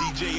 DJ